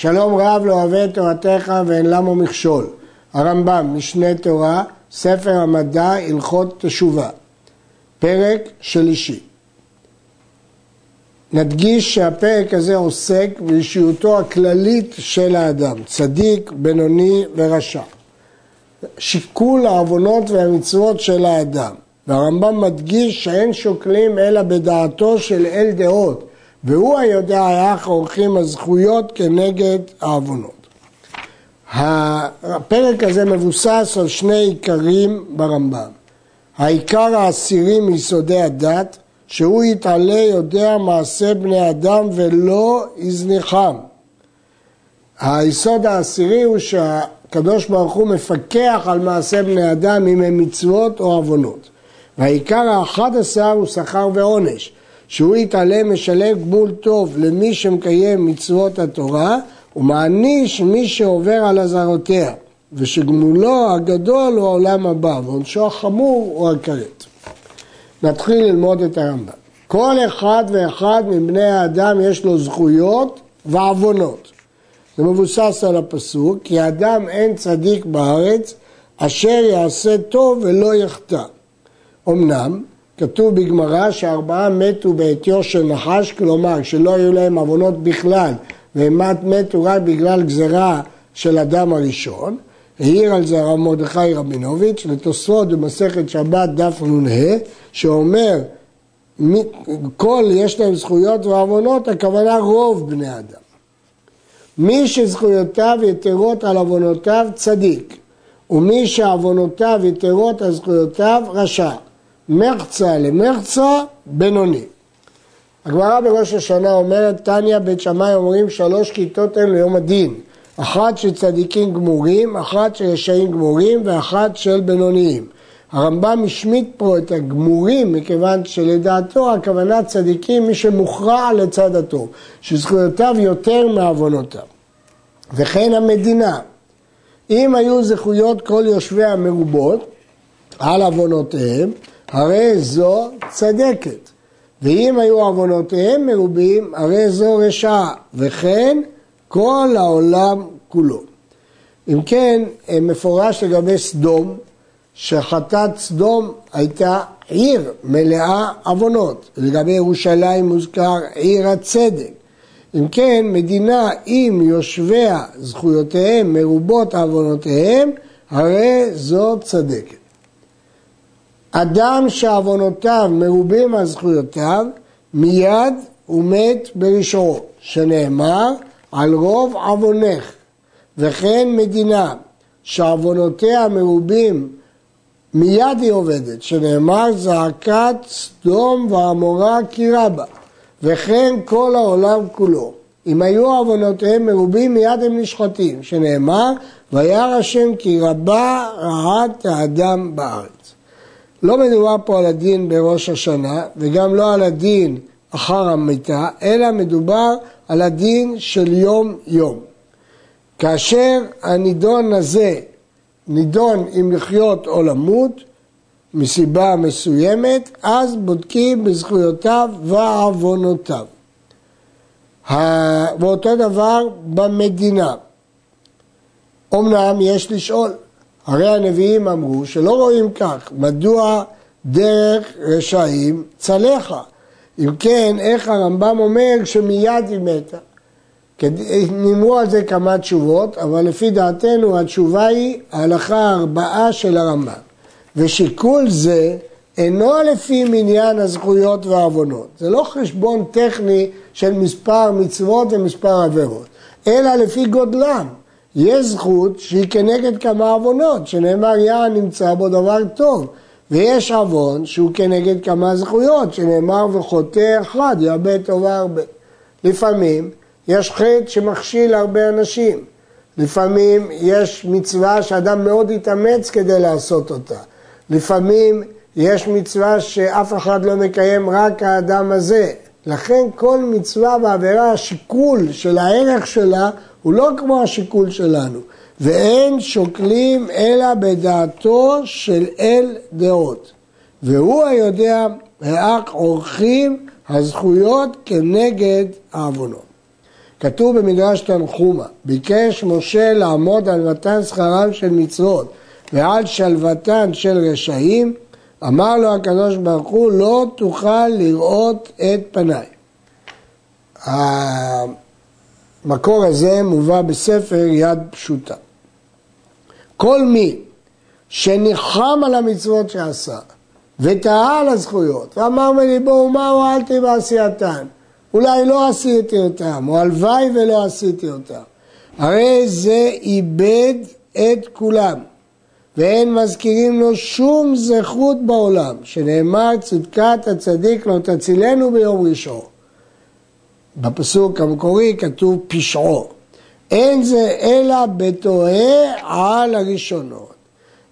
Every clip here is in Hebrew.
שלום רב לא אוהב את תורתך ואין למו מכשול. הרמב"ם, משנה תורה, ספר המדע, הלכות תשובה. פרק שלישי. נדגיש שהפרק הזה עוסק באישיותו הכללית של האדם, צדיק, בינוני ורשע. שיקול העוונות והמצוות של האדם. והרמב"ם מדגיש שאין שוקלים אלא בדעתו של אל דעות, והוא היודע איך עורכים הזכויות כנגד העוונות. הפרק הזה מבוסס על שני עיקרים ברמב"ם. העיקר העשירי מיסודי הדת, שהוא יתעלה יודע מעשה בני אדם ולא יזניחם. היסוד העשירי הוא שהקדוש ברוך הוא מפקח על מעשה בני אדם אם הם מצוות או עוונות. והעיקר האחד עשר הוא שכר ועונש, שהוא יתעלה משלם גמול טוב למי שמקיים מצוות התורה ומעניש מי שעובר על אזהרותיה, ושגמולו הגדול הוא העולם הבא ועונשו החמור הוא הכרת. נתחיל ללמוד את הרמב"ם. כל אחד ואחד מבני האדם יש לו זכויות ועוונות. זה מבוסס על הפסוק, כי האדם אין צדיק בארץ אשר יעשה טוב ולא יחטא. אמנם, כתוב בגמרא שארבעה מתו בעטיו של נחש, כלומר שלא היו להם עוונות בכלל והם מתו רק בגלל גזרה של אדם הראשון. העיר על זה הרב מרדכי רבינוביץ' לתוספות במסכת שבת דף נ"ה שאומר כל יש להם זכויות ועוונות, הכוונה רוב בני אדם. מי שזכויותיו יתרות על עוונותיו צדיק, ומי שעוונותיו יתרות על זכויותיו רשע. מחצה למחצה בינוני. הגמרא בראש השנה אומרת, תניא בית שמאי אומרים שלוש כיתות הן ליום הדין. אחת של צדיקים גמורים, אחת של רשעים גמורים ואחת של בינוניים. הרמב"ם השמיט פה את הגמורים מכיוון שלדעתו הכוונה צדיקים מי שמוכרע לצד הטוב, שזכויותיו יותר מעוונותיו. וכן המדינה, אם היו זכויות כל יושבי המרובות על עוונותיהם, הרי זו צדקת. ואם היו עוונותיהם מרובים, הרי זו רשעה, וכן כל העולם כולו. אם כן, מפורש לגבי סדום, שחטאת סדום הייתה עיר מלאה עוונות. לגבי ירושלים מוזכר עיר הצדק. אם כן, מדינה עם יושביה זכויותיהם מרובות עוונותיהם, הרי זו צדקת. אדם שעוונותיו מרובים על זכויותיו, מיד הוא מת ברשעו, שנאמר על רוב עוונך, וכן מדינה שעוונותיה מרובים מיד היא עובדת, שנאמר זעקת סדום ועמורה כי רבה, וכן כל העולם כולו. אם היו עוונותיהם מרובים מיד הם נשחטים, שנאמר וירא השם כי רבה רעת האדם בארץ. לא מדובר פה על הדין בראש השנה וגם לא על הדין אחר המיטה, אלא מדובר על הדין של יום יום. כאשר הנידון הזה נידון אם לחיות או למות מסיבה מסוימת, אז בודקים בזכויותיו ועוונותיו. ואותו דבר במדינה. אמנם יש לשאול, הרי הנביאים אמרו שלא רואים כך, מדוע דרך רשעים צלחה? אם כן, איך הרמב"ם אומר שמיד היא מתה? נאמרו על זה כמה תשובות, אבל לפי דעתנו התשובה היא ההלכה הארבעה של הרמב"ם. ושיקול זה אינו לפי מניין הזכויות והעוונות. זה לא חשבון טכני של מספר מצוות ומספר עבירות, אלא לפי גודלם. יש זכות שהיא כנגד כמה עוונות, שנאמר יען נמצא בו דבר טוב, ויש עוון שהוא כנגד כמה זכויות, שנאמר וחוטא אחד יאבד טובה הרבה. לפעמים יש חטא שמכשיל הרבה אנשים, לפעמים יש מצווה שאדם מאוד יתאמץ כדי לעשות אותה, לפעמים יש מצווה שאף אחד לא מקיים, רק האדם הזה. לכן כל מצווה ועבירה, השיקול של הערך שלה הוא לא כמו השיקול שלנו, ואין שוקלים אלא בדעתו של אל דעות. והוא היודע רק עורכים הזכויות כנגד העוונות. כתוב במדרש תנחומה, ביקש משה לעמוד על מתן שכרם של מצוות ועל שלוותן של רשעים, אמר לו הקדוש ברוך הוא, לא תוכל לראות את פניי. המקור הזה מובא בספר יד פשוטה. כל מי שניחם על המצוות שעשה ותהה על הזכויות ואמר מליבו מה הועלתי בעשייתן? אולי לא עשיתי אותם או הלוואי ולא עשיתי אותם. הרי זה איבד את כולם ואין מזכירים לו שום זכות בעולם שנאמר צדקת הצדיק לא תצילנו ביום ראשון בפסוק המקורי כתוב פשעו אין זה אלא בתוהה על הראשונות.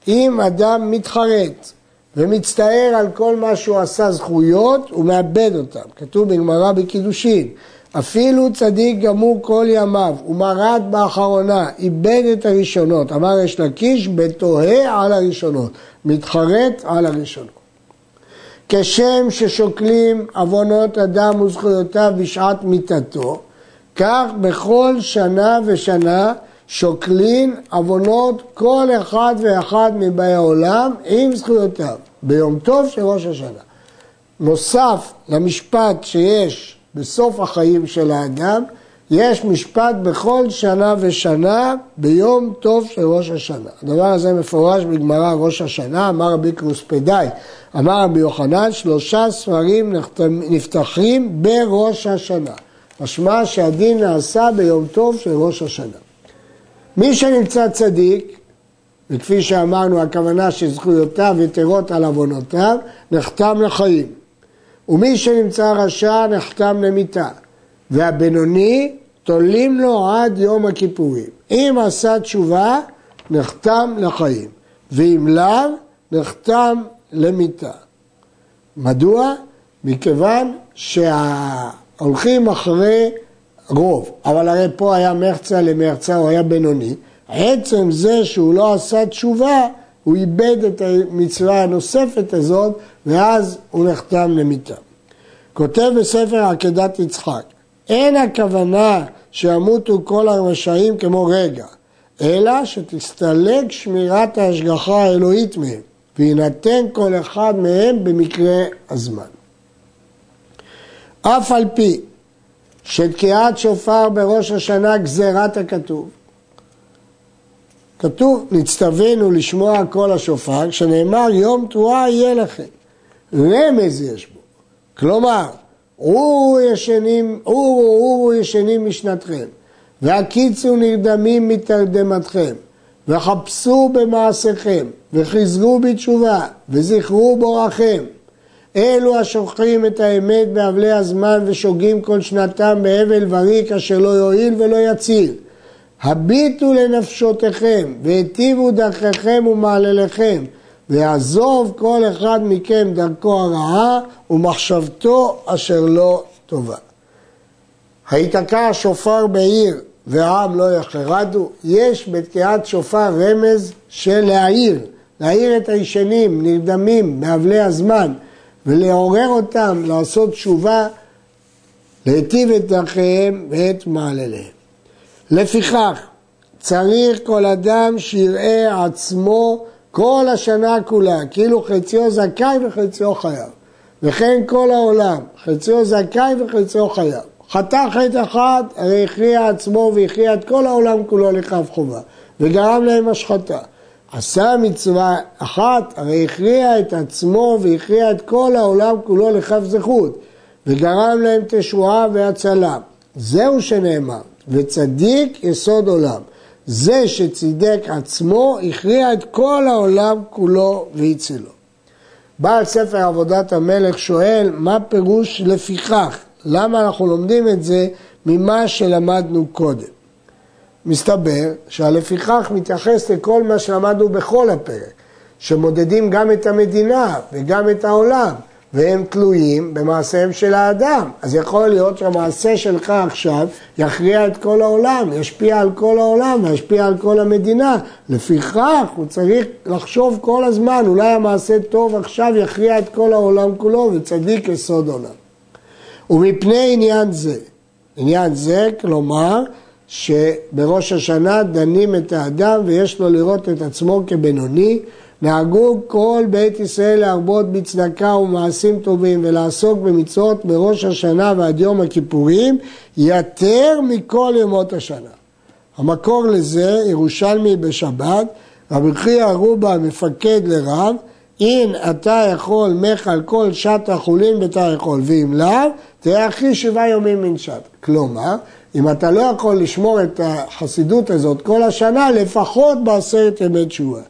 אם אדם מתחרט ומצטער על כל מה שהוא עשה זכויות, הוא מאבד אותם. כתוב בגמרא בקידושין, אפילו צדיק גמור כל ימיו, ומרד באחרונה, איבד את הראשונות. אמר יש לקיש, בתוהה על הראשונות, מתחרט על הראשונות. כשם ששוקלים עוונות אדם וזכויותיו בשעת מיתתו, כך בכל שנה ושנה שוקלין עוונות כל אחד ואחד מבאי העולם עם זכויותיו, ביום טוב של ראש השנה. נוסף למשפט שיש בסוף החיים של האדם, יש משפט בכל שנה ושנה ביום טוב של ראש השנה. הדבר הזה מפורש בגמרא ראש השנה, אמר רבי קרוספדאי, אמר רבי יוחנן, שלושה ספרים נפתחים בראש השנה. משמע שהדין נעשה ביום טוב של ראש השנה. מי שנמצא צדיק, וכפי שאמרנו, הכוונה שזכויותיו יתרות על עוונותיו, נחתם לחיים. ומי שנמצא רשע, נחתם למיתה. והבינוני, תולים לו עד יום הכיפורים. אם עשה תשובה, נחתם לחיים. ואם לאו, נחתם למיתה. מדוע? מכיוון שה... הולכים אחרי רוב, אבל הרי פה היה מרצה למרצה, הוא היה בינוני. עצם זה שהוא לא עשה תשובה, הוא איבד את המצווה הנוספת הזאת, ואז הוא נחתם למיתה. כותב בספר עקדת יצחק, אין הכוונה שימותו כל הרשעים כמו רגע, אלא שתסתלק שמירת ההשגחה האלוהית מהם, ויינתן כל אחד מהם במקרה הזמן. אף על פי שתקיעת שופר בראש השנה גזירת הכתוב. כתוב, נצטווינו לשמוע קול השופר, כשנאמר יום תרועה יהיה לכם. רמז יש בו. כלומר, עורו ישנים, עורו עורו ישנים משנתכם, והקיצו נרדמים מתרדמתכם, וחפשו במעשיכם, וחזרו בתשובה, וזכרו בוראכם, אלו השוכחים את האמת באבלי הזמן ושוגים כל שנתם בהבל וריק אשר לא יועיל ולא יציל. הביטו לנפשותיכם והיטיבו דרכיכם ומעלליכם ויעזוב כל אחד מכם דרכו הרעה ומחשבתו אשר לא טובה. היתקע שופר בעיר והעם לא יחרדו, יש בתקיעת שופר רמז של להעיר, להעיר את הישנים, נרדמים, באבלי הזמן, ולעורר אותם לעשות תשובה, להיטיב את דרכיהם ואת מעלליהם. לפיכך, צריך כל אדם שיראה עצמו כל השנה כולה, כאילו חציו זכאי וחציו חייב. וכן כל העולם, חציו זכאי וחציו חייב. חטא חטא אחד, הרי הכריע עצמו והכריע את כל העולם כולו לכף חובה, וגרם להם השחתה. עשה מצווה אחת, הרי הכריע את עצמו והכריע את כל העולם כולו לכף זכות, וגרם להם תשועה והצלה. זהו שנאמר, וצדיק יסוד עולם. זה שצידק עצמו, הכריע את כל העולם כולו והצילו. בעל ספר עבודת המלך שואל, מה פירוש לפיכך? למה אנחנו לומדים את זה ממה שלמדנו קודם? מסתבר שהלפיכך מתייחס לכל מה שלמדנו בכל הפרק, שמודדים גם את המדינה וגם את העולם, והם תלויים במעשיהם של האדם. אז יכול להיות שהמעשה שלך עכשיו יכריע את כל העולם, ישפיע על כל העולם וישפיע על כל המדינה. לפיכך הוא צריך לחשוב כל הזמן, אולי המעשה טוב עכשיו יכריע את כל העולם כולו וצדיק יסוד עולם. ומפני עניין זה, עניין זה, כלומר, שבראש השנה דנים את האדם ויש לו לראות את עצמו כבינוני. נהגו כל בית ישראל להרבות בצדקה ומעשים טובים ולעסוק במצוות בראש השנה ועד יום הכיפורים יותר מכל ימות השנה. המקור לזה, ירושלמי בשבת, רבי חייא ארובה מפקד לרב, אם אתה יכול מך על כל שעת החולין ביתה יכול, ואם לאו, תהיה אחי שבעה ימים מן שעת. כלומר, אם אתה לא יכול לשמור את החסידות הזאת כל השנה, לפחות בעשרת ימי תשובה.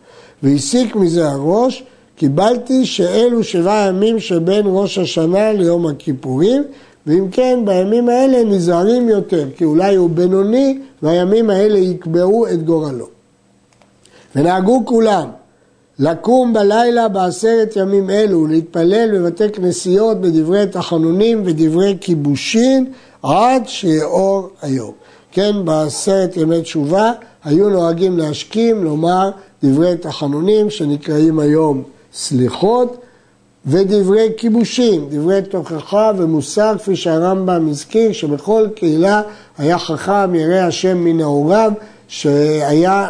והסיק מזה הראש, קיבלתי שאלו שבעה ימים שבין ראש השנה ליום הכיפורים, ואם כן, בימים האלה נזהרים יותר, כי אולי הוא בינוני, והימים האלה יקבעו את גורלו. ונהגו כולם לקום בלילה בעשרת ימים אלו, להתפלל בבתי כנסיות בדברי תחנונים ודברי כיבושין עד שיאור היום. כן, בעשרת ימי תשובה היו נוהגים להשכים, לומר דברי תחנונים שנקראים היום סליחות ודברי כיבושים, דברי תוכחה ומוסר, כפי שהרמב"ם הזכיר, שבכל קהילה היה חכם ירא השם מנעוריו, שהיה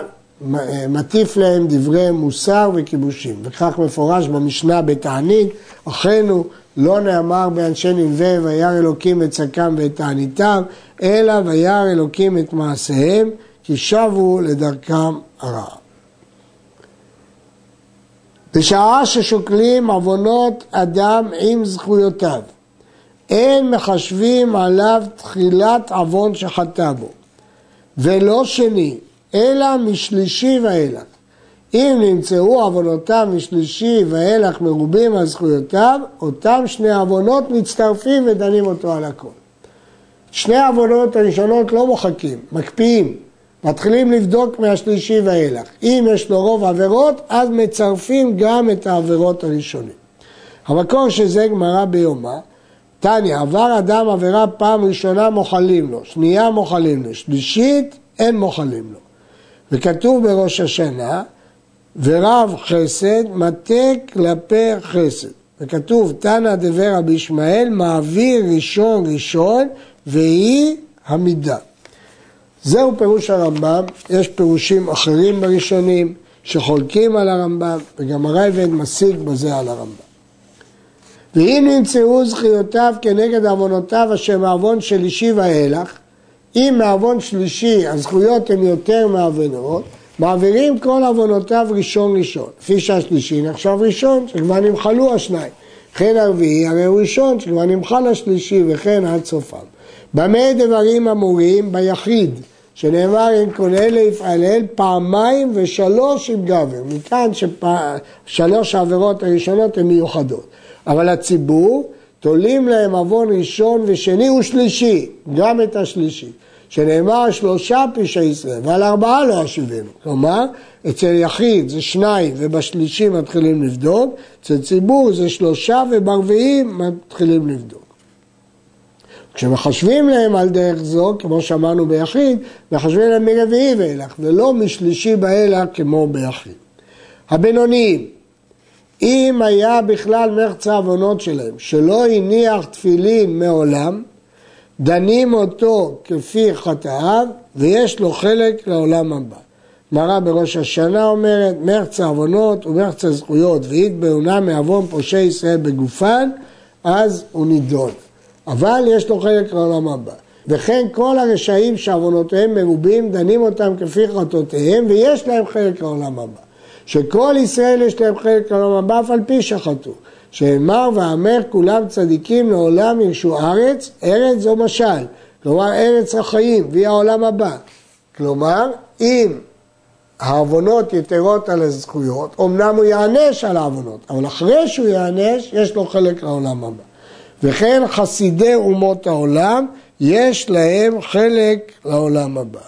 מטיף להם דברי מוסר וכיבושים. וכך מפורש במשנה בתענית, אחינו לא נאמר באנשי נלווה וירא אלוקים את צקם ואת תעניתם, אלא וירא אלוקים את מעשיהם, כי שבו לדרכם הרעה. בשעה ששוקלים עוונות אדם עם זכויותיו, אין מחשבים עליו תחילת עוון שחטא בו, ולא שני, אלא משלישי ואילך. אם נמצאו עוונותיו משלישי ואילך מרובים על זכויותיו, אותם שני עוונות מצטרפים ודנים אותו על הכל. שני העוונות הראשונות לא מוחקים, מקפיאים. מתחילים לבדוק מהשלישי ואילך. אם יש לו רוב עבירות, אז מצרפים גם את העבירות הראשונים. המקור של זה גמרא ביומא, תניא, עבר אדם עבירה פעם ראשונה מוחלים לו, שנייה מוחלים לו, שלישית אין מוחלים לו. וכתוב בראש השנה, ורב חסד מטה כלפי חסד. וכתוב, תנא דבר רבי ישמעאל, מעביר ראשון ראשון, והיא המידה. זהו פירוש הרמב"ם, יש פירושים אחרים בראשונים שחולקים על הרמב"ם, וגם הרייבד משיג בזה על הרמב"ם. ואם נמצאו זכיותיו כנגד עוונותיו אשר מעוון שלישי ואילך, אם מעוון שלישי הזכויות הן יותר מעוונות, מעבירים כל עוונותיו ראשון ראשון. לפי שהשלישי נחשב ראשון, שכבר נמחלו השניים. וכן הרביעי הרי הוא ראשון, שכבר נמחל השלישי, וכן עד סופם. במה דברים אמורים? ביחיד. שנאמר אם כל אלה יפעלל פעמיים ושלוש עם גבר. מכאן ששלוש העבירות הראשונות הן מיוחדות. אבל הציבור תולים להם עוון ראשון ושני ושלישי, גם את השלישי. שנאמר שלושה פשעי ישראל ועל ארבעה לא אשיבנו. כלומר, אצל יחיד זה שניים ובשלישי מתחילים לבדוק, אצל ציבור זה שלושה וברביעים מתחילים לבדוק. כשמחשבים להם על דרך זו, כמו שאמרנו ביחיד, מחשבים להם מרביעי ואילך, ולא משלישי ואילך כמו ביחיד. הבינוניים, אם היה בכלל מרץ העוונות שלהם, שלא הניח תפילין מעולם, דנים אותו כפי חטאיו, ויש לו חלק לעולם הבא. מראה בראש השנה אומרת, מרץ העוונות ומרץ הזכויות, והתבאונה מעוון פושעי ישראל בגופן, אז הוא נידון. אבל יש לו חלק לעולם הבא. וכן כל הרשעים שעוונותיהם מרובים, דנים אותם כפי חטאותיהם, ויש להם חלק לעולם הבא. שכל ישראל יש להם חלק לעולם הבא, אף על פי שחטאו. שאמר ואמר כולם צדיקים לעולם ירשו ארץ, ארץ זו משל. כלומר, ארץ החיים, והיא העולם הבא. כלומר, אם העוונות יתרות על הזכויות, אמנם הוא יענש על העוונות, אבל אחרי שהוא יענש, יש לו חלק לעולם הבא. וכן חסידי אומות העולם, יש להם חלק לעולם הבא.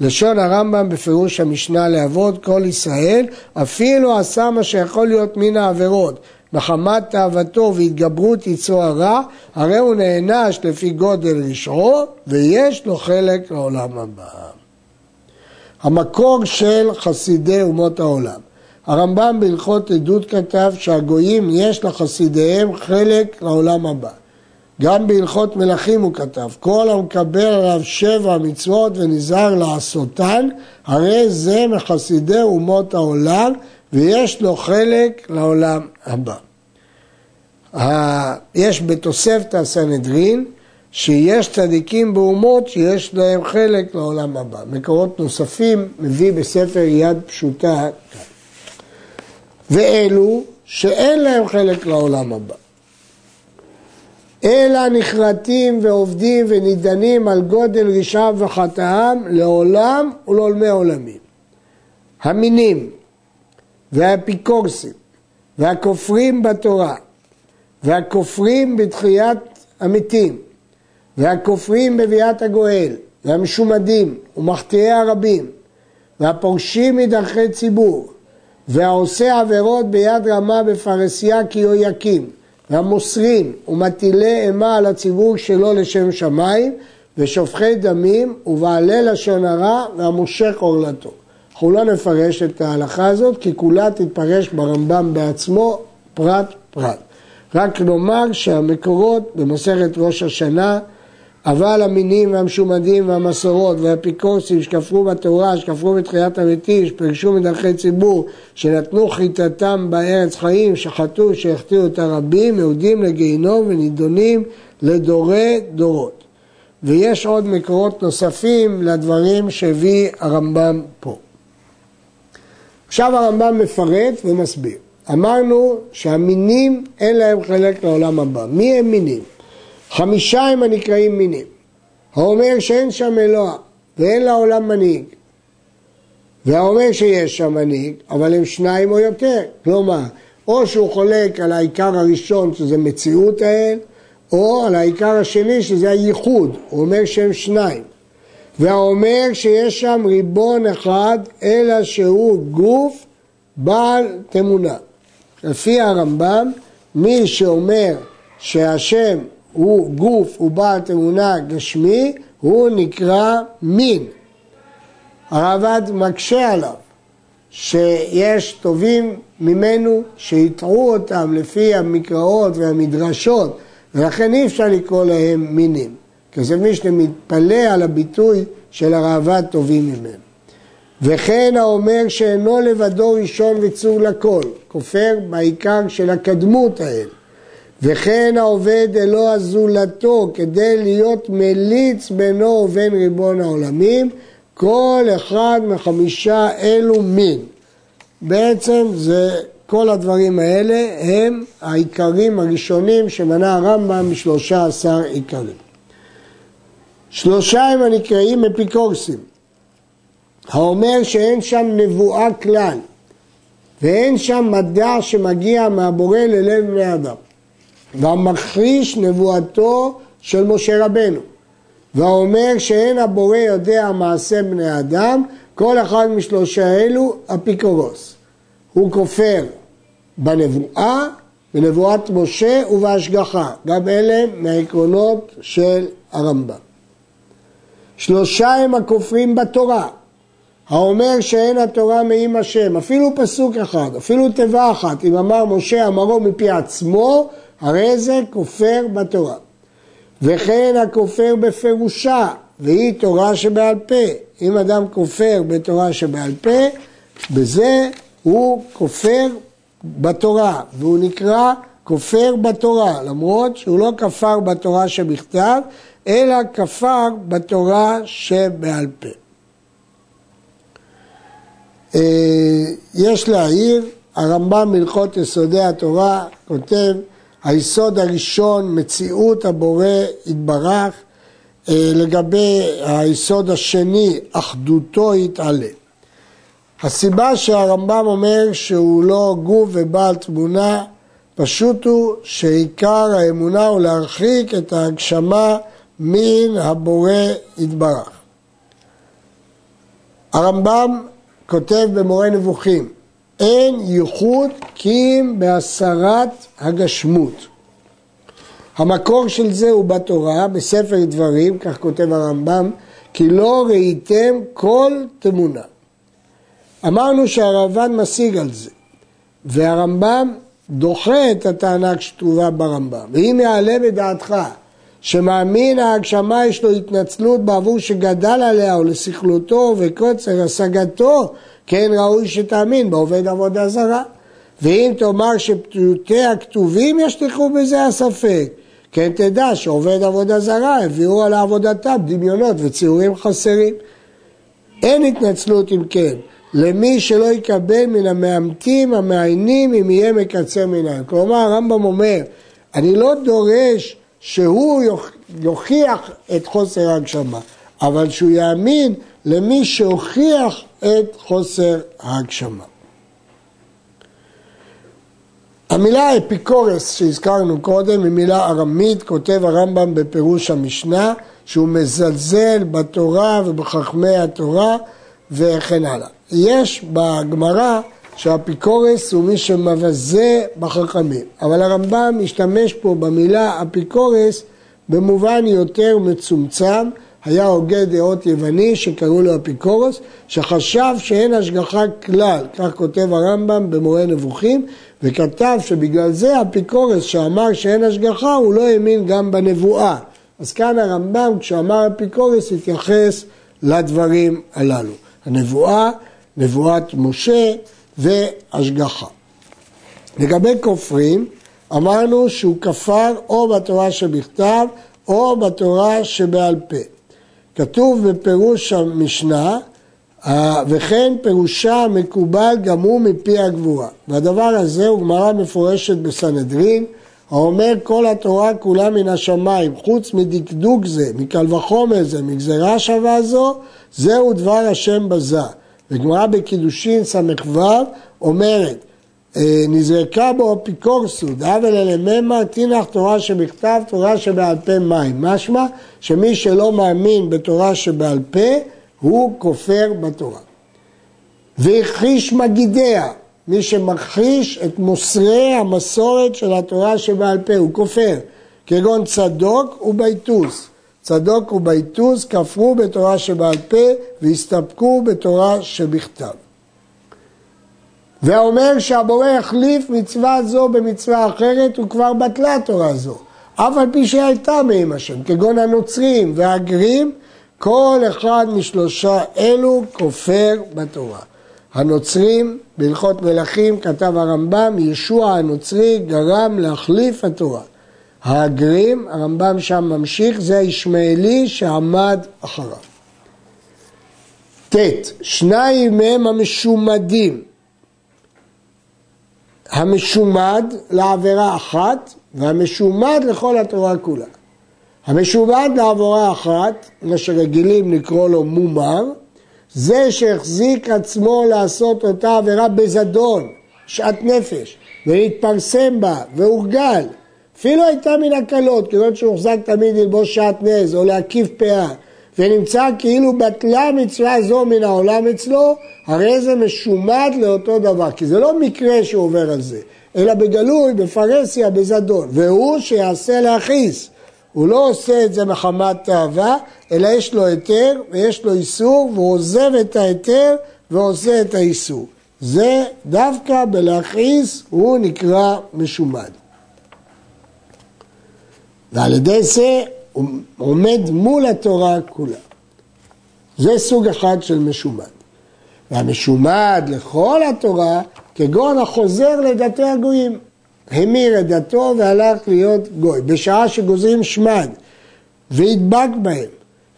לשון הרמב"ם בפירוש המשנה לאבות כל ישראל, אפילו עשה מה שיכול להיות מן העבירות, מחמת תאוותו והתגברות יצרו הרע, הרי הוא נענש לפי גודל רשעו, ויש לו חלק לעולם הבא. המקור של חסידי אומות העולם הרמב"ם בהלכות עדות כתב שהגויים יש לחסידיהם חלק לעולם הבא. גם בהלכות מלכים הוא כתב, כל המקבל עליו שבע מצוות ונזהר לעשותן, הרי זה מחסידי אומות העולם, ויש לו חלק לעולם הבא. יש בתוספת הסנהדרין שיש צדיקים באומות שיש להם חלק לעולם הבא. מקורות נוספים מביא בספר יד פשוטה ואלו שאין להם חלק לעולם הבא. אלא נחרטים ועובדים ונידנים על גודל רשעם וחטאם לעולם ולעולמי עולמים. המינים והאפיקורסים והכופרים בתורה והכופרים בתחיית המתים והכופרים בביאת הגואל והמשומדים ומחטיאי הרבים והפורשים מדרכי ציבור והעושה עבירות ביד רמה בפרסיה יקים והמוסרים ומטילי אימה על הציבור שלא לשם שמיים ושופכי דמים ובעלי לשון הרע והמושך עורלתו. אנחנו לא נפרש את ההלכה הזאת כי כולה תתפרש ברמב"ם בעצמו פרט פרט. רק נאמר שהמקורות במסכת ראש השנה אבל המינים והמשומדים והמסורות והאפיקורסים שכפרו בתורה, שכפרו בתחיית המתים, שפרשו מדרכי ציבור, שנתנו חיטתם בארץ חיים, שחטאו, שהחטיאו את הרבים, יהודים לגיהינום ונידונים לדורי דורות. ויש עוד מקורות נוספים לדברים שהביא הרמב"ם פה. עכשיו הרמב"ם מפרט ומסביר. אמרנו שהמינים אין להם חלק לעולם הבא. מי הם מינים? חמישה הם הנקראים מינים. האומר שאין שם אלוה ואין לעולם מנהיג. והאומר שיש שם מנהיג, אבל הם שניים או יותר. כלומר, או שהוא חולק על העיקר הראשון שזה מציאות האל, או על העיקר השני שזה הייחוד, הוא אומר שהם שניים. והאומר שיש שם ריבון אחד, אלא שהוא גוף בעל תמונה. לפי הרמב"ם, מי שאומר שהשם הוא גוף, הוא בעל תמונה גשמי, הוא נקרא מין. הרב"ד מקשה עליו שיש טובים ממנו שהטעו אותם לפי המקראות והמדרשות ולכן אי אפשר לקרוא להם מינים. כזה מי שמתפלא על הביטוי של הראב"ד טובים ממנו. וכן האומר שאינו לבדו ראשון וצור לכל, כופר בעיקר של הקדמות האל. וכן העובד אלוה זולתו כדי להיות מליץ בינו ובין ריבון העולמים, כל אחד מחמישה אלו מין. בעצם זה, כל הדברים האלה הם העיקרים הראשונים שמנה הרמב"ם משלושה עשר עיקרים. שלושה הם הנקראים אפיקורסים, האומר שאין שם נבואה כלל ואין שם מדע שמגיע מהבורא ללב בני אדם. והמכחיש נבואתו של משה רבנו, והאומר שאין הבורא יודע מעשה בני אדם, כל אחד משלושה אלו אפיקורוס. הוא כופר בנבואה, בנבואת משה ובהשגחה, גם אלה מהעקרונות של הרמב"ם. שלושה הם הכופרים בתורה, האומר שאין התורה מעם השם, אפילו פסוק אחד, אפילו תיבה אחת, אם אמר משה אמרו מפי עצמו, הרי זה כופר בתורה. וכן הכופר בפירושה, והיא תורה שבעל פה. אם אדם כופר בתורה שבעל פה, בזה הוא כופר בתורה, והוא נקרא כופר בתורה, למרות שהוא לא כפר בתורה שבכתב, אלא כפר בתורה שבעל פה. אה, יש להעיר, הרמב"ם מלכות יסודי התורה כותב היסוד הראשון, מציאות הבורא יתברך, אה, לגבי היסוד השני, אחדותו יתעלה. הסיבה שהרמב"ם אומר שהוא לא גוף ובעל תמונה, פשוט הוא שעיקר האמונה הוא להרחיק את ההגשמה מן הבורא יתברך. הרמב"ם כותב במורה נבוכים, אין ייחוד כי אם בהסרת הגשמות. המקור של זה הוא בתורה, בספר דברים, כך כותב הרמב"ם, כי לא ראיתם כל תמונה. אמרנו שהרמב"ן משיג על זה, והרמב"ם דוחה את הטענה שכתובה ברמב"ם. ואם יעלה בדעתך שמאמין ההגשמה יש לו התנצלות בעבור שגדל עליה או לסכלותו וקוצר השגתו, כן ראוי שתאמין בעובד עבודה זרה. ואם תאמר שפתותי הכתובים ישליכו בזה הספק, כן תדע שעובד עבודה זרה הביאו על עבודתם דמיונות וציורים חסרים. אין התנצלות אם כן, למי שלא יקבל מן המאמתים המעיינים אם יהיה מקצר מנהם. כלומר הרמב"ם אומר, אני לא דורש שהוא יוכיח את חוסר ההגשמה, אבל שהוא יאמין למי שהוכיח את חוסר ההגשמה. המילה אפיקורס שהזכרנו קודם היא מילה ארמית, כותב הרמב"ם בפירוש המשנה, שהוא מזלזל בתורה ובחכמי התורה וכן הלאה. יש בגמרא שהאפיקורס הוא מי שמבזה בחכמים, אבל הרמב"ם משתמש פה במילה אפיקורס במובן יותר מצומצם, היה הוגה דעות יווני שקראו לו אפיקורוס, שחשב שאין השגחה כלל, כך כותב הרמב"ם במורה נבוכים, וכתב שבגלל זה אפיקורס שאמר שאין השגחה, הוא לא האמין גם בנבואה. אז כאן הרמב"ם, כשאמר אפיקורס, התייחס לדברים הללו. הנבואה, נבואת משה והשגחה. לגבי כופרים, אמרנו שהוא כפר או בתורה שבכתב או בתורה שבעל פה. כתוב בפירוש המשנה, וכן פירושה מקובל גם הוא מפי הגבורה. והדבר הזה הוא גמרא מפורשת בסנהדרין, האומר כל התורה כולה מן השמיים, חוץ מדקדוק זה, מקל וחומר זה, מגזרה שווה זו, זהו דבר השם בזה. וגמרא בקידושין ס"ו אומרת, אה, נזרקה בו אפיקורסו, דאבל אלממה, תינח תורה שבכתב, תורה שבעל פה מים. משמע שמי שלא מאמין בתורה שבעל פה, הוא כופר בתורה. והכחיש מגידיה, מי שמכחיש את מוסרי המסורת של התורה שבעל פה, הוא כופר, כגון צדוק ובייטוס. צדוק ובייטוס כפרו בתורה שבעל פה והסתפקו בתורה שבכתב. והאומר שהבורא יחליף מצווה זו במצווה אחרת, הוא כבר בטלה תורה זו. אף על פי שהייתה מהם השם, כגון הנוצרים והגרים, כל אחד משלושה אלו כופר בתורה. הנוצרים, בהלכות מלכים, כתב הרמב"ם, ישוע הנוצרי גרם להחליף התורה. הגרים, הרמב"ם שם ממשיך, זה הישמעאלי שעמד אחריו. ט. שניים מהם המשומדים, המשומד לעבירה אחת והמשומד לכל התורה כולה. המשומד לעבירה אחת, מה שרגילים לקרוא לו מומר, זה שהחזיק עצמו לעשות אותה עבירה בזדון, שאט נפש, והתפרסם בה והורגל, אפילו הייתה מן הקלות, כיוון שהוחזק תמיד ללבוש שעט נז או להקיף פאה, ונמצא כאילו בטלה מצווה זו מן העולם אצלו, הרי זה משומד לאותו דבר, כי זה לא מקרה שהוא עובר על זה, אלא בגלוי, בפרהסיה, בזדון, והוא שיעשה להכעיס. הוא לא עושה את זה מחמת תאווה, אלא יש לו היתר ויש לו איסור, והוא עוזב את ההיתר ועושה את האיסור. זה דווקא בלהכעיס הוא נקרא משומד. ועל ידי זה הוא עומד מול התורה כולה. זה סוג אחד של משומד. והמשומד לכל התורה, כגון החוזר לדתי הגויים. המיר את דתו והלך להיות גוי. בשעה שגוזרים שמד וידבק בהם,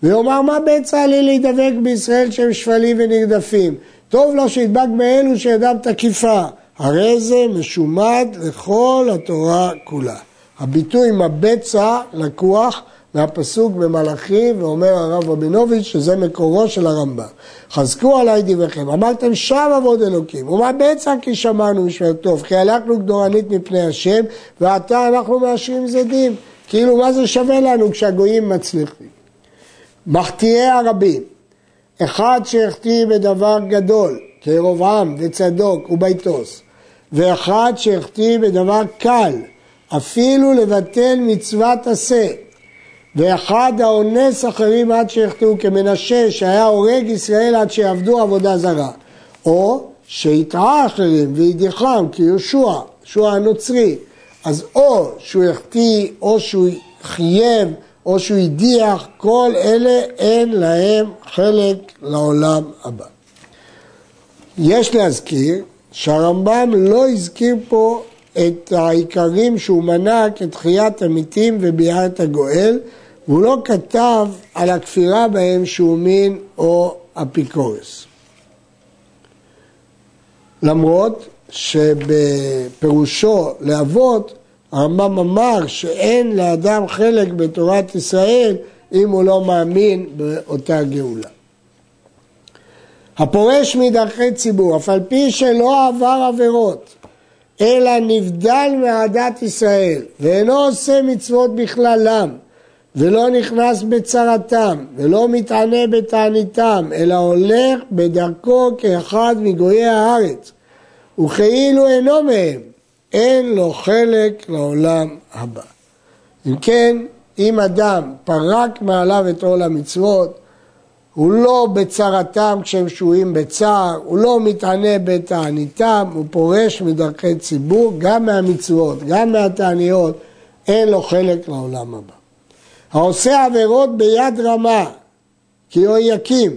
ויאמר מה בעצה לי להידבק בישראל שהם שפלים ונרדפים. טוב לו שידבק באלו שידם תקיפה. הרי זה משומד לכל התורה כולה. הביטוי מבצע לקוח מהפסוק במלאכי, ואומר הרב רבינוביץ' שזה מקורו של הרמב"ם. חזקו עליי דבריכם, אמרתם שם עבוד אלוקים, ומה בצע כי שמענו משמע טוב, כי הלכנו גדורנית מפני השם, ועתה אנחנו מאשרים זדים. כאילו מה זה שווה לנו כשהגויים מצליחים? מחטיאי הרבים, אחד שהחטיא בדבר גדול, כירובעם וצדוק וביתוס, ואחד שהחטיא בדבר קל, אפילו לבטל מצוות עשה, ואחד האונס אחרים עד שיחטאו כמנשה שהיה הורג ישראל עד שיעבדו עבודה זרה, או שהטעה אחרים והדיחם כיהושע, יהושע הנוצרי, אז או שהוא יחטיא או שהוא חייב או שהוא הדיח, כל אלה אין להם חלק לעולם הבא. יש להזכיר שהרמב"ם לא הזכיר פה את העיקרים שהוא מנה כתחיית המתים וביאת הגואל, והוא לא כתב על הכפירה בהם שהוא מין או אפיקורס. למרות שבפירושו לאבות הרמב"ם אמר שאין לאדם חלק בתורת ישראל אם הוא לא מאמין באותה גאולה. הפורש מדרכי ציבור, אף על פי שלא עבר עבירות, אלא נבדל מעדת ישראל, ואינו עושה מצוות בכללם, ולא נכנס בצרתם, ולא מתענה בתעניתם, אלא הולך בדרכו כאחד מגויי הארץ, וכאילו אינו מהם, אין לו חלק לעולם הבא. אם כן, אם אדם פרק מעליו את עול המצוות, הוא לא בצרתם כשהם שוהים בצער, הוא לא מתענה בתעניתם, הוא פורש מדרכי ציבור, גם מהמצוות, גם מהתעניות, אין לו חלק לעולם הבא. העושה עבירות ביד רמה, כי הוא יקים,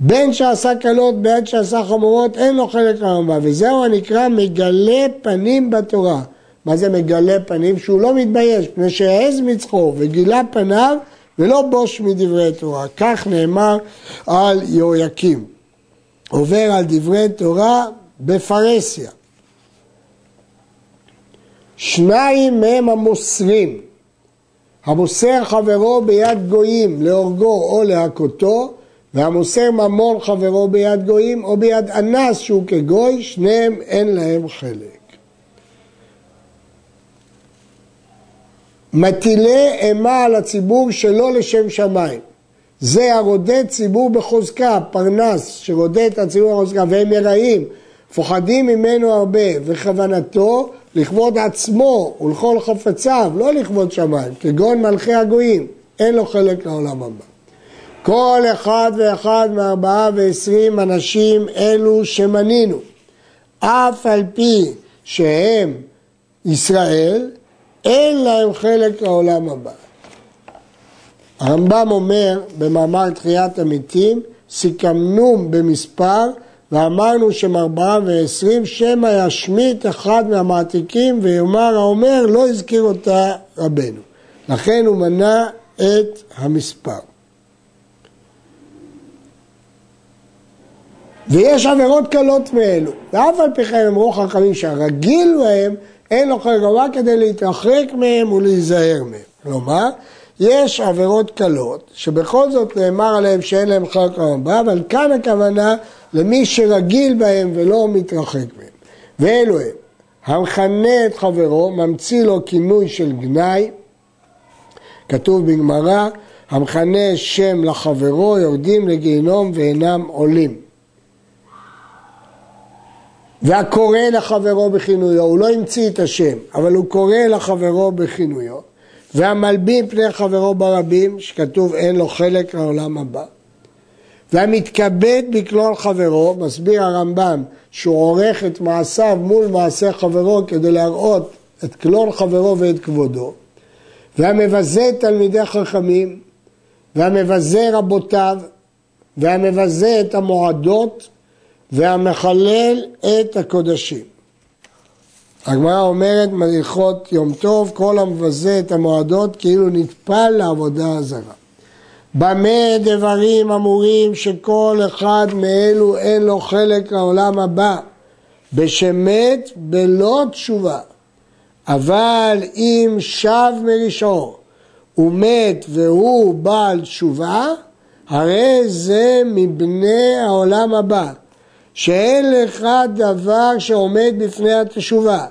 בין שעשה קלות בין שעשה חמורות, אין לו חלק לעולם הבא, וזהו הנקרא מגלה פנים בתורה. מה זה מגלה פנים? שהוא לא מתבייש, מפני שהעז מצחו וגילה פניו ולא בוש מדברי תורה. כך נאמר על יהויקים. עובר על דברי תורה בפרהסיה. שניים מהם המוסרים. המוסר חברו ביד גויים להורגו או להכותו, והמוסר ממון חברו ביד גויים או ביד אנס שהוא כגוי, שניהם אין להם חלק. מטילי אימה על הציבור שלא לשם שמיים. זה הרודד ציבור בחוזקה, פרנס שרודד את הציבור בחוזקה, והם יראים, פוחדים ממנו הרבה, וכוונתו לכבוד עצמו ולכל חפציו, לא לכבוד שמיים, כגון מלכי הגויים, אין לו חלק לעולם הבא. כל אחד ואחד מארבעה ועשרים אנשים אלו שמנינו, אף על פי שהם ישראל, אין להם חלק לעולם הבא. הרמב"ם אומר במאמר תחיית המתים, סיכמנו במספר ואמרנו שהם ארבעה ועשרים, שמא ישמיט אחד מהמעתיקים ויאמר האומר לא הזכיר אותה רבנו. לכן הוא מנה את המספר. ויש עבירות קלות מאלו, ואף על פי כן אמרו חכמים שהרגיל בהם אין לו חלק כדי להתרחק מהם ולהיזהר מהם. כלומר, יש עבירות קלות, שבכל זאת נאמר עליהם שאין להם חלק רבה, אבל כאן הכוונה למי שרגיל בהם ולא מתרחק מהם. ואלו הם, המכנה את חברו, ממציא לו כינוי של גנאי, כתוב בגמרא, המכנה שם לחברו, יורדים לגיהנום ואינם עולים. והקורא לחברו בכינויו, הוא לא המציא את השם, אבל הוא קורא לחברו בכינויו, והמלבין פני חברו ברבים, שכתוב אין לו חלק לעולם הבא, והמתכבד בכלול חברו, מסביר הרמב"ם שהוא עורך את מעשיו מול מעשה חברו כדי להראות את כלול חברו ואת כבודו, והמבזה את תלמידי חכמים, והמבזה רבותיו, והמבזה את המועדות, והמחלל את הקודשים. הגמרא אומרת מליכות יום טוב, כל המבזה את המועדות כאילו נטפל לעבודה זרה. במה דברים אמורים שכל אחד מאלו אין לו חלק לעולם הבא, בשמת בלא תשובה. אבל אם שב מרשעו ומת והוא בעל תשובה, הרי זה מבני העולם הבא. שאין לך דבר שעומד בפני התשובה.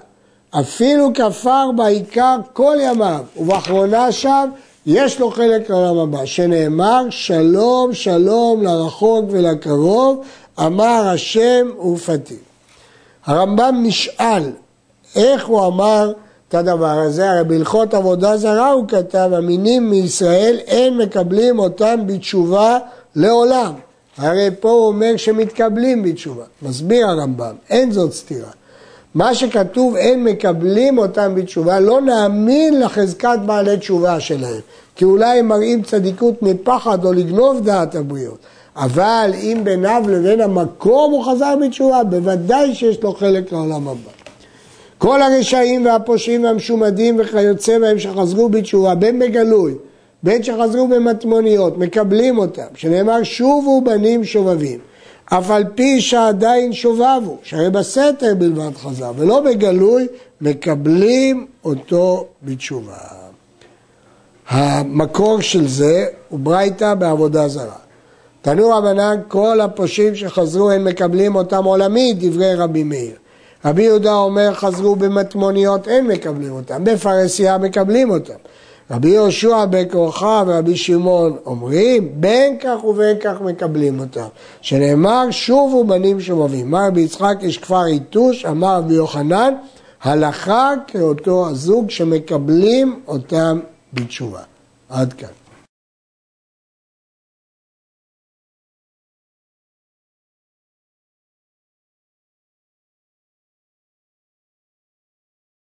אפילו כפר בעיקר כל ימיו, ובאחרונה שם יש לו חלק לעולם הבא, שנאמר שלום שלום לרחוק ולקרוב, אמר השם ופתי. הרמב"ם נשאל איך הוא אמר את הדבר הזה, הרי בהלכות עבודה זרה הוא כתב, המינים מישראל אין מקבלים אותם בתשובה לעולם. הרי פה הוא אומר שמתקבלים בתשובה. מסביר הרמב"ם, אין זאת סתירה. מה שכתוב אין מקבלים אותם בתשובה, לא נאמין לחזקת בעלי תשובה שלהם, כי אולי הם מראים צדיקות מפחד או לגנוב דעת הבריות. אבל אם ביניו לבין המקום הוא חזר בתשובה, בוודאי שיש לו חלק לעולם הבא. כל הרשעים והפושעים והמשומדים וכיוצא בהם שחזרו בתשובה, בין בגלוי, בין שחזרו במטמוניות, מקבלים אותם, שנאמר שובו בנים שובבים. אף על פי שעדיין שובבו, שהרי בסתר בלבד חזר, ולא בגלוי, מקבלים אותו בתשובה. המקור של זה הוא ברייתא בעבודה זרה. תנו רבנן כל הפושעים שחזרו הם מקבלים אותם עולמית, דברי רבי מאיר. רבי יהודה אומר חזרו במטמוניות אין מקבלים אותם, בפרסיה מקבלים אותם. רבי יהושע בן כורחה ורבי שמעון אומרים בין כך ובין כך מקבלים אותם שנאמר שובו בנים שובבים. אמר רבי יצחק יש כפר יתוש אמר רבי יוחנן הלכה כאותו הזוג שמקבלים אותם בתשובה. עד כאן.